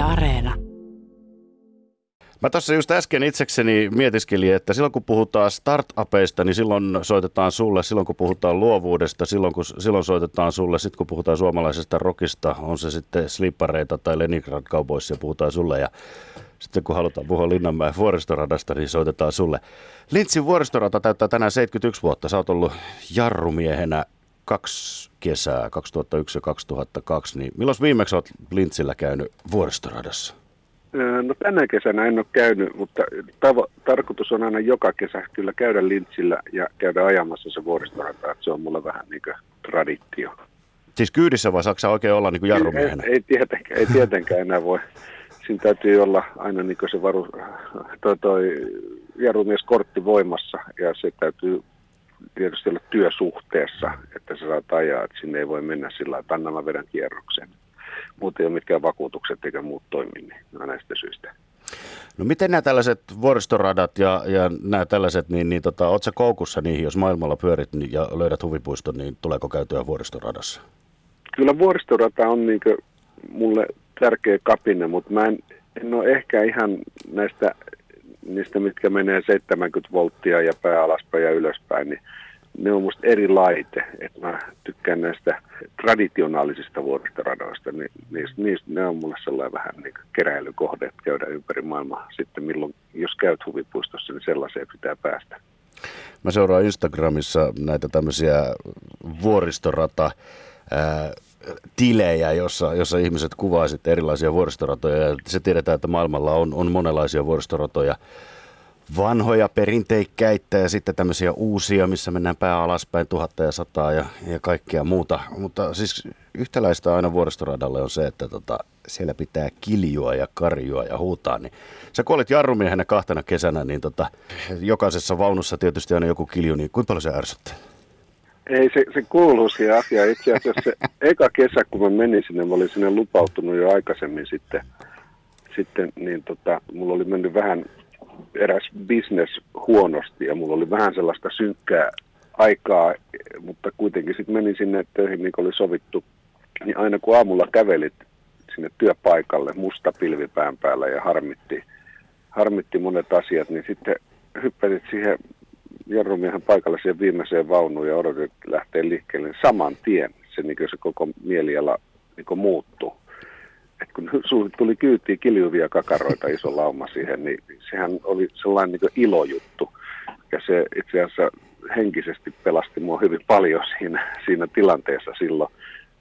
Areena. Mä tuossa just äsken itsekseni mietiskelin, että silloin kun puhutaan startupeista, niin silloin soitetaan sulle, silloin kun puhutaan luovuudesta, silloin kun silloin soitetaan sulle, sitten kun puhutaan suomalaisesta rockista, on se sitten slippareita tai Leningrad Cowboysia, puhutaan sulle ja sitten kun halutaan puhua Linnanmäen vuoristoradasta, niin soitetaan sulle. Lintsin vuoristorata täyttää tänään 71 vuotta. Sä oot ollut jarrumiehenä kaksi kesää, 2001 ja 2002. Niin milloin viimeksi olet Lintsillä käynyt vuoristoradassa? No tänä kesänä en ole käynyt, mutta tavo- tarkoitus on aina joka kesä kyllä käydä lintsillä ja käydä ajamassa se vuoristorata. Se on mulle vähän niin kuin traditio. Siis kyydissä vai saako oikein olla niin kuin jarrumiehenä? Ei, ei, tietenkään, ei tietenkään enää voi. Siinä täytyy olla aina niin se varu, toi, toi jarrumieskortti voimassa ja se täytyy tietysti olla työsuhteessa, että se saat ajaa, että sinne ei voi mennä sillä lailla, että anna mä vedän kierroksen muuten ei ole mitkään vakuutukset eikä muut toimi, niin näistä syistä. No miten nämä tällaiset vuoristoradat ja, ja nämä tällaiset, niin, niin tota, ootko sä koukussa niihin, jos maailmalla pyörit niin, ja löydät huvipuiston, niin tuleeko käytyä vuoristoradassa? Kyllä vuoristorata on niin mulle tärkeä kapine, mutta mä en, en ole ehkä ihan näistä niistä, mitkä menee 70 volttia ja pää alaspäin ja ylöspäin, niin ne on musta eri laite. Että mä tykkään näistä traditionaalisista vuoristoradoista, niin niistä, niistä, ne on mulle sellainen vähän niin keräilykohde, että käydä ympäri maailmaa. Sitten milloin, jos käyt huvipuistossa, niin sellaiseen pitää päästä. Mä seuraan Instagramissa näitä tämmöisiä vuoristorata tilejä, jossa, jossa ihmiset kuvaa sitten erilaisia vuoristoratoja. Ja se tiedetään, että maailmalla on, on monenlaisia vuoristoratoja vanhoja perinteikkäitä ja sitten tämmöisiä uusia, missä mennään pää alaspäin tuhatta ja sataa ja, ja kaikkea muuta. Mutta siis yhtäläistä aina vuoristoradalle on se, että tota, siellä pitää kiljua ja karjua ja huutaa. Niin, sä kun olit jarrumiehenä kahtena kesänä, niin tota, jokaisessa vaunussa tietysti aina joku kilju, niin kuinka paljon se ärsyttää? Ei, se, se kuuluu siihen asiaan. Itse asiassa se eka kesä, kun mä menin sinne, mä olin sinne lupautunut jo aikaisemmin sitten, sitten niin tota, mulla oli mennyt vähän eräs business huonosti ja mulla oli vähän sellaista synkkää aikaa, mutta kuitenkin sitten menin sinne töihin, niin kuin oli sovittu. Niin aina kun aamulla kävelit sinne työpaikalle musta pilvipään päällä ja harmitti, harmitti monet asiat, niin sitten hyppäsit siihen jarrumiehen paikalle siihen viimeiseen vaunuun ja odotit lähteä liikkeelle saman tien. Se, niin se koko mieliala niin muuttui että kun tuli kyytiin kiljuvia kakaroita iso lauma siihen, niin sehän oli sellainen niin ilojuttu. Ja se itse asiassa henkisesti pelasti mua hyvin paljon siinä, siinä tilanteessa silloin.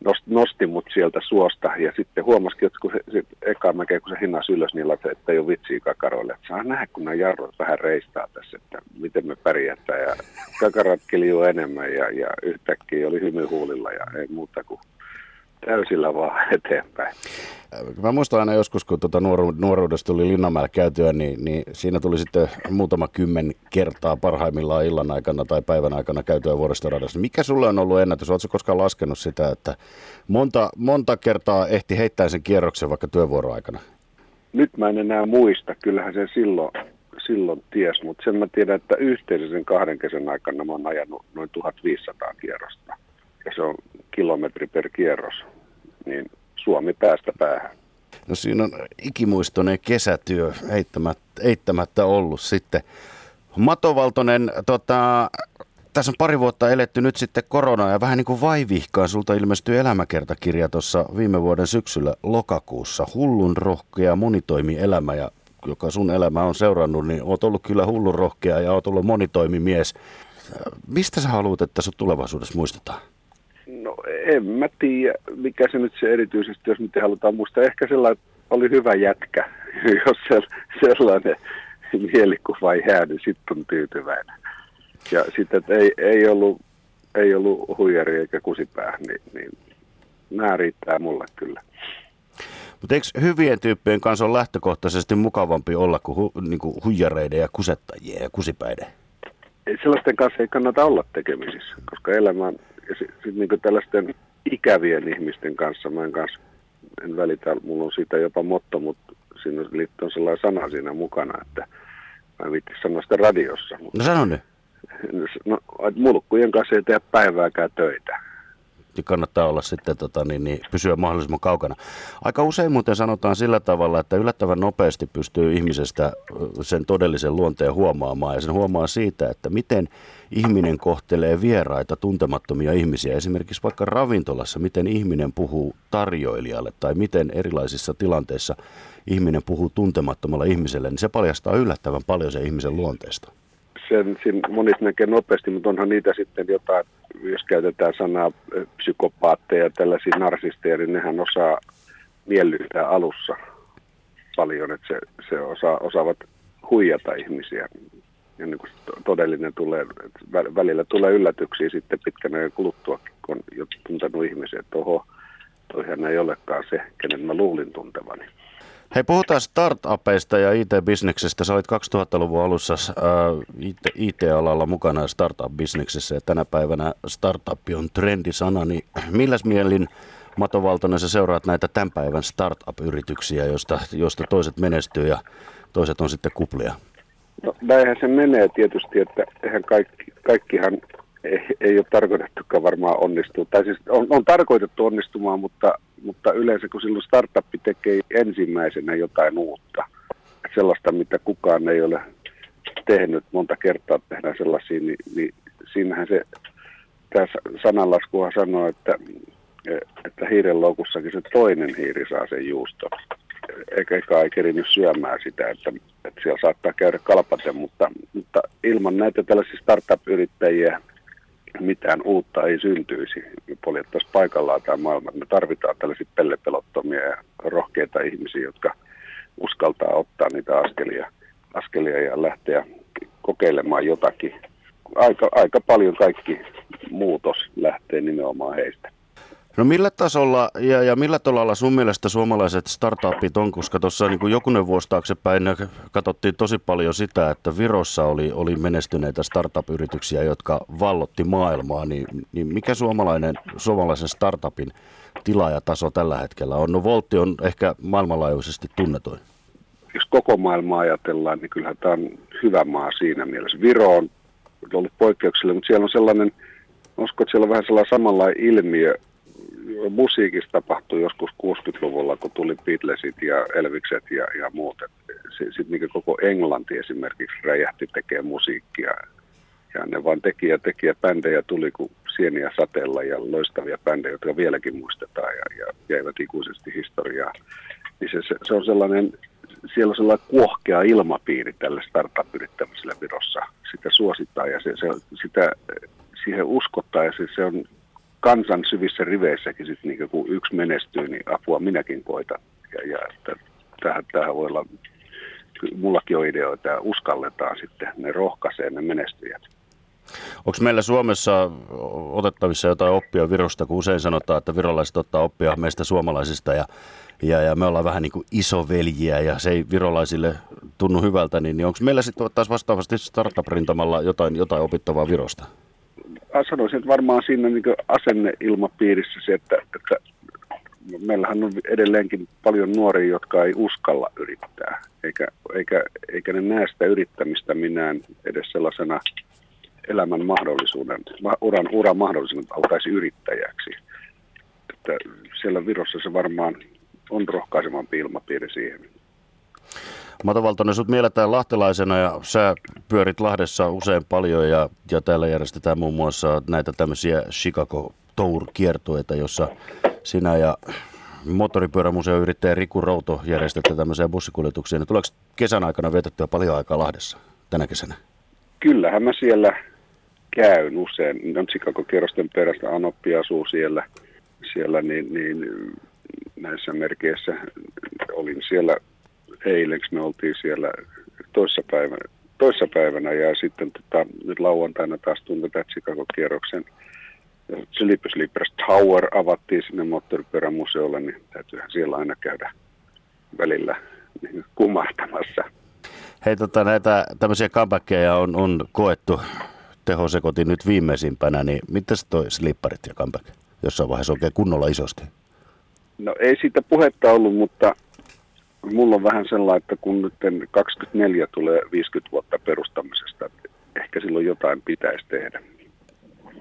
Nost, nosti mut sieltä suosta ja sitten huomasikin, että kun se, sit eka mäkeä, kun se hinnas ylös, niin että, että ei ole vitsiä kakaroille. Että saa nähdä, kun nämä jarrut vähän reistaa tässä, että miten me pärjätään. Ja kakarat kiljuu enemmän ja, ja yhtäkkiä oli hymyhuulilla ja ei muuta kuin täysillä vaan eteenpäin. Mä muistan aina joskus, kun tuota nuoru- nuoruudesta tuli Linnanmäellä käytyä, niin, niin siinä tuli sitten muutama kymmen kertaa parhaimmillaan illan aikana tai päivän aikana käytyä vuoristoradassa. Mikä sulle on ollut ennätys? Oletko koskaan laskenut sitä, että monta, monta kertaa ehti heittää sen kierroksen vaikka työvuoroaikana? Nyt mä en enää muista. Kyllähän se silloin, silloin ties, mutta sen mä tiedän, että yhteensä sen kahden kesän aikana mä oon ajanut noin 1500 kierrosta. Ja se on kilometri per kierros. Niin Suomi päästä päähän. No siinä on ikimuistoinen kesätyö eittämättä, eittämättä ollut sitten. Mato Valtonen, tota, tässä on pari vuotta eletty nyt sitten korona ja vähän niin kuin vaivihkaan. Sulta ilmestyi elämäkertakirja tuossa viime vuoden syksyllä lokakuussa. Hullun rohkea monitoimielämä ja joka sun elämä on seurannut, niin oot ollut kyllä hullun rohkea ja oot ollut monitoimimies. Mistä sä haluat, että sut tulevaisuudessa muistetaan? No en mä tiedä, mikä se nyt se erityisesti, jos miten halutaan muistaa. Ehkä sellainen, oli hyvä jätkä, jos sellainen mielikuva ei jää, niin sitten on tyytyväinen. Ja sitten, että ei, ei, ollut, ei ollut huijari eikä kusipää, niin, niin nämä riittää mulle kyllä. Mutta eikö hyvien tyyppien kanssa on lähtökohtaisesti mukavampi olla kuin, hu, niin kuin huijareiden ja kusettajien ja kusipäiden? Sellaisten kanssa ei kannata olla tekemisissä, koska elämä on ja sit niinku tällaisten ikävien ihmisten kanssa, mä en kanssa en välitä, mulla on siitä jopa motto, mutta siinä on sellainen sana siinä mukana, että mä en viitti sanoa sitä radiossa. Mutta, no sano nyt. No, että mulkkujen kanssa ei tee päivääkään töitä. Tietysti kannattaa olla sitten tota, niin, niin, pysyä mahdollisimman kaukana. Aika usein muuten sanotaan sillä tavalla, että yllättävän nopeasti pystyy ihmisestä sen todellisen luonteen huomaamaan ja sen huomaa siitä, että miten ihminen kohtelee vieraita, tuntemattomia ihmisiä. Esimerkiksi vaikka ravintolassa, miten ihminen puhuu tarjoilijalle tai miten erilaisissa tilanteissa ihminen puhuu tuntemattomalla ihmiselle, niin se paljastaa yllättävän paljon sen ihmisen luonteesta. Sen, sen monet näkee nopeasti, mutta onhan niitä sitten jotain, jos käytetään sanaa psykopaatteja ja tällaisia narsisteja, niin nehän osaa miellyttää alussa paljon, että se, se osaa, osaavat huijata ihmisiä ja niin kuin todellinen tulee, välillä tulee yllätyksiä sitten pitkän ajan kuluttua, kun on jo tuntenut ihmisiä, että oho, toihan ei olekaan se, kenen mä luulin tuntevani. Hei, puhutaan startupeista ja IT-bisneksestä. Sä olit 2000-luvun alussa äh, IT-alalla mukana startup-bisneksessä ja tänä päivänä startup on trendisana. Niin milläs mielin Mato Valtonen, sä seuraat näitä tämän päivän startup-yrityksiä, joista, joista toiset menestyy ja toiset on sitten kuplia? No näinhän se menee tietysti, että eihän kaikki, kaikkihan ei, ei ole tarkoitettukaan varmaan onnistua. Tai siis on, on tarkoitettu onnistumaan, mutta, mutta yleensä kun silloin startuppi tekee ensimmäisenä jotain uutta, sellaista mitä kukaan ei ole tehnyt, monta kertaa tehdään sellaisia, niin, niin siinähän se, tämä sananlaskuhan sanoo, että, että hiiren loukussakin se toinen hiiri saa sen juuston eikä eka ei kerinyt syömään sitä, että, että siellä saattaa käydä kalpaten, mutta, mutta ilman näitä tällaisia startup-yrittäjiä mitään uutta ei syntyisi. Me poljettaisiin paikallaan tämä maailma. Me tarvitaan tällaisia pellepelottomia ja rohkeita ihmisiä, jotka uskaltaa ottaa niitä askelia, askelia ja lähteä kokeilemaan jotakin. Aika, aika paljon kaikki muutos lähtee nimenomaan heistä. No millä tasolla ja, ja millä tolalla sun mielestä suomalaiset startupit on, koska tuossa niin jokunen vuosi taaksepäin katsottiin tosi paljon sitä, että Virossa oli, oli menestyneitä startup-yrityksiä, jotka vallotti maailmaa, niin, niin mikä suomalainen, suomalaisen startupin tila ja taso tällä hetkellä on? No Voltti on ehkä maailmanlaajuisesti tunnetuin. Jos koko maailmaa ajatellaan, niin kyllähän tämä on hyvä maa siinä mielessä. Viro on ollut poikkeuksellinen, mutta siellä on sellainen, uskon, että siellä on vähän sellainen samanlainen ilmiö, musiikissa tapahtui joskus 60-luvulla, kun tuli Beatlesit ja Elvikset ja, ja muut. Sitten niin koko Englanti esimerkiksi räjähti tekemään musiikkia. Ja ne vaan teki ja bändejä tuli kuin sieniä sateella ja loistavia bändejä, jotka vieläkin muistetaan ja, ja jäivät ikuisesti historiaa. Niin se, se, se on sellainen, siellä on sellainen kuohkea ilmapiiri tälle startup-yrittämiselle Virossa. Sitä suositaan ja se, se, sitä, siihen uskottaa ja se, se on kansan syvissä riveissäkin sit niin kun yksi menestyy, niin apua minäkin koitan. Ja, ja että tähän, tähän voi olla, mullakin on ideoita ja uskalletaan sitten, ne rohkaisee ne menestyjät. Onko meillä Suomessa otettavissa jotain oppia Virosta, kun usein sanotaan, että virolaiset ottaa oppia meistä suomalaisista ja, ja, ja me ollaan vähän niin kuin isoveljiä ja se ei virolaisille tunnu hyvältä, niin, niin onko meillä sitten taas vastaavasti startup-rintamalla jotain, jotain opittavaa Virosta? Sanoisin, että varmaan siinä niin asenneilmapiirissä se, että, että meillähän on edelleenkin paljon nuoria, jotka ei uskalla yrittää, eikä, eikä, eikä ne näe sitä yrittämistä minään edes sellaisena elämän mahdollisuuden, uran, uran mahdollisuuden alkaisi yrittäjäksi. Että siellä Virossa se varmaan on rohkaisemampi ilmapiiri siihen. Mato Valtonen, sut mielletään lahtelaisena ja sä pyörit Lahdessa usein paljon ja, ja täällä järjestetään muun muassa näitä tämmöisiä Chicago Tour-kiertueita, jossa sinä ja moottoripyörämuseoyrittäjä Riku Routo järjestätte tämmöisiä bussikuljetuksia. Niin tuleeko kesän aikana vietettyä paljon aikaa Lahdessa tänä kesänä? Kyllähän mä siellä käyn usein. On Chicago-kierrosten perästä Anoppi asuu siellä, siellä niin, niin näissä merkeissä olin siellä eileksi me oltiin siellä toissapäivänä, toissapäivänä ja sitten tota, nyt lauantaina taas tätä Chicago-kierroksen Sleepy Sleepers Tower avattiin sinne moottoripyörämuseolle, niin täytyyhän siellä aina käydä välillä niin kumahtamassa. Hei, tota, näitä tämmöisiä comebackeja on, on koettu tehosekotin nyt viimeisimpänä, niin miten toi slipparit ja comeback jossain vaiheessa oikein kunnolla isosti? No ei siitä puhetta ollut, mutta mulla on vähän sellainen, että kun nyt 24 tulee 50 vuotta perustamisesta, ehkä silloin jotain pitäisi tehdä.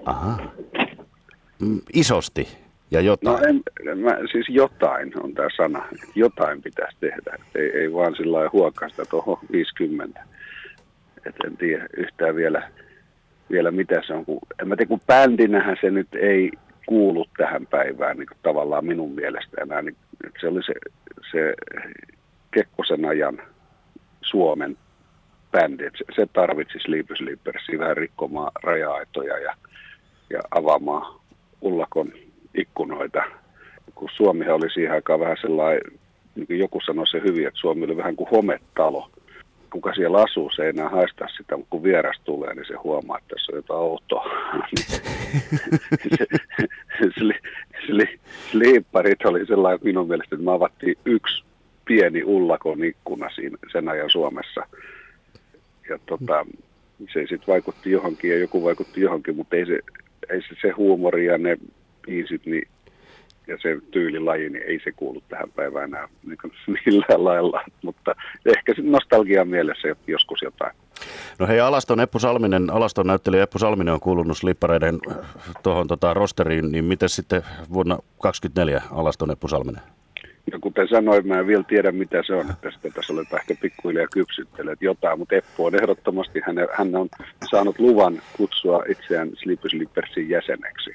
Aha. mm, isosti ja jotain? No en, mä, siis jotain on tämä sana. Jotain pitäisi tehdä. Ei, ei vaan sillä lailla huokaista tuohon 50. Et en tiedä yhtään vielä, vielä mitä se on. Kun, en mä tiedä, kun bändinähän se nyt ei kuulu tähän päivään niin kuin tavallaan minun mielestä enää. Niin, se oli se, se Kekkosen ajan Suomen bändi. Se, se tarvitsi Sleepy Sleepersia vähän rikkomaan raja-aitoja ja, ja avaamaan ullakon ikkunoita. Kun Suomihan oli siihen aikaan vähän sellainen, niin kuin joku sanoi se hyvin, että Suomi oli vähän kuin hometalo. Kuka siellä asuu, se ei enää haista sitä, mutta kun vieras tulee, niin se huomaa, että tässä on jotain outoa. Sliipparit oli sellainen minun mielestä, että me avattiin yksi pieni ullakon ikkuna siinä, sen ajan Suomessa. Ja tota, se sitten vaikutti johonkin ja joku vaikutti johonkin, mutta ei se, ei se, se huumori ja ne biisit niin, ja se tyylilaji, niin ei se kuulu tähän päivään enää niin millään lailla. Mutta ehkä sitten nostalgia mielessä joskus jotain. No hei, Alaston Eppu Salminen, Alaston näyttelijä Eppu Salminen on kuulunut slippareiden tuohon tota, rosteriin, niin miten sitten vuonna 2024 Alaston Eppu Salminen? Ja kuten sanoin, mä en vielä tiedä mitä se on, että sitä tässä aletaan ehkä pikkuhiljaa kypsyttelet jotain, mutta Eppu on ehdottomasti, hän, hän on saanut luvan kutsua itseään Sleepy Slippersin jäseneksi.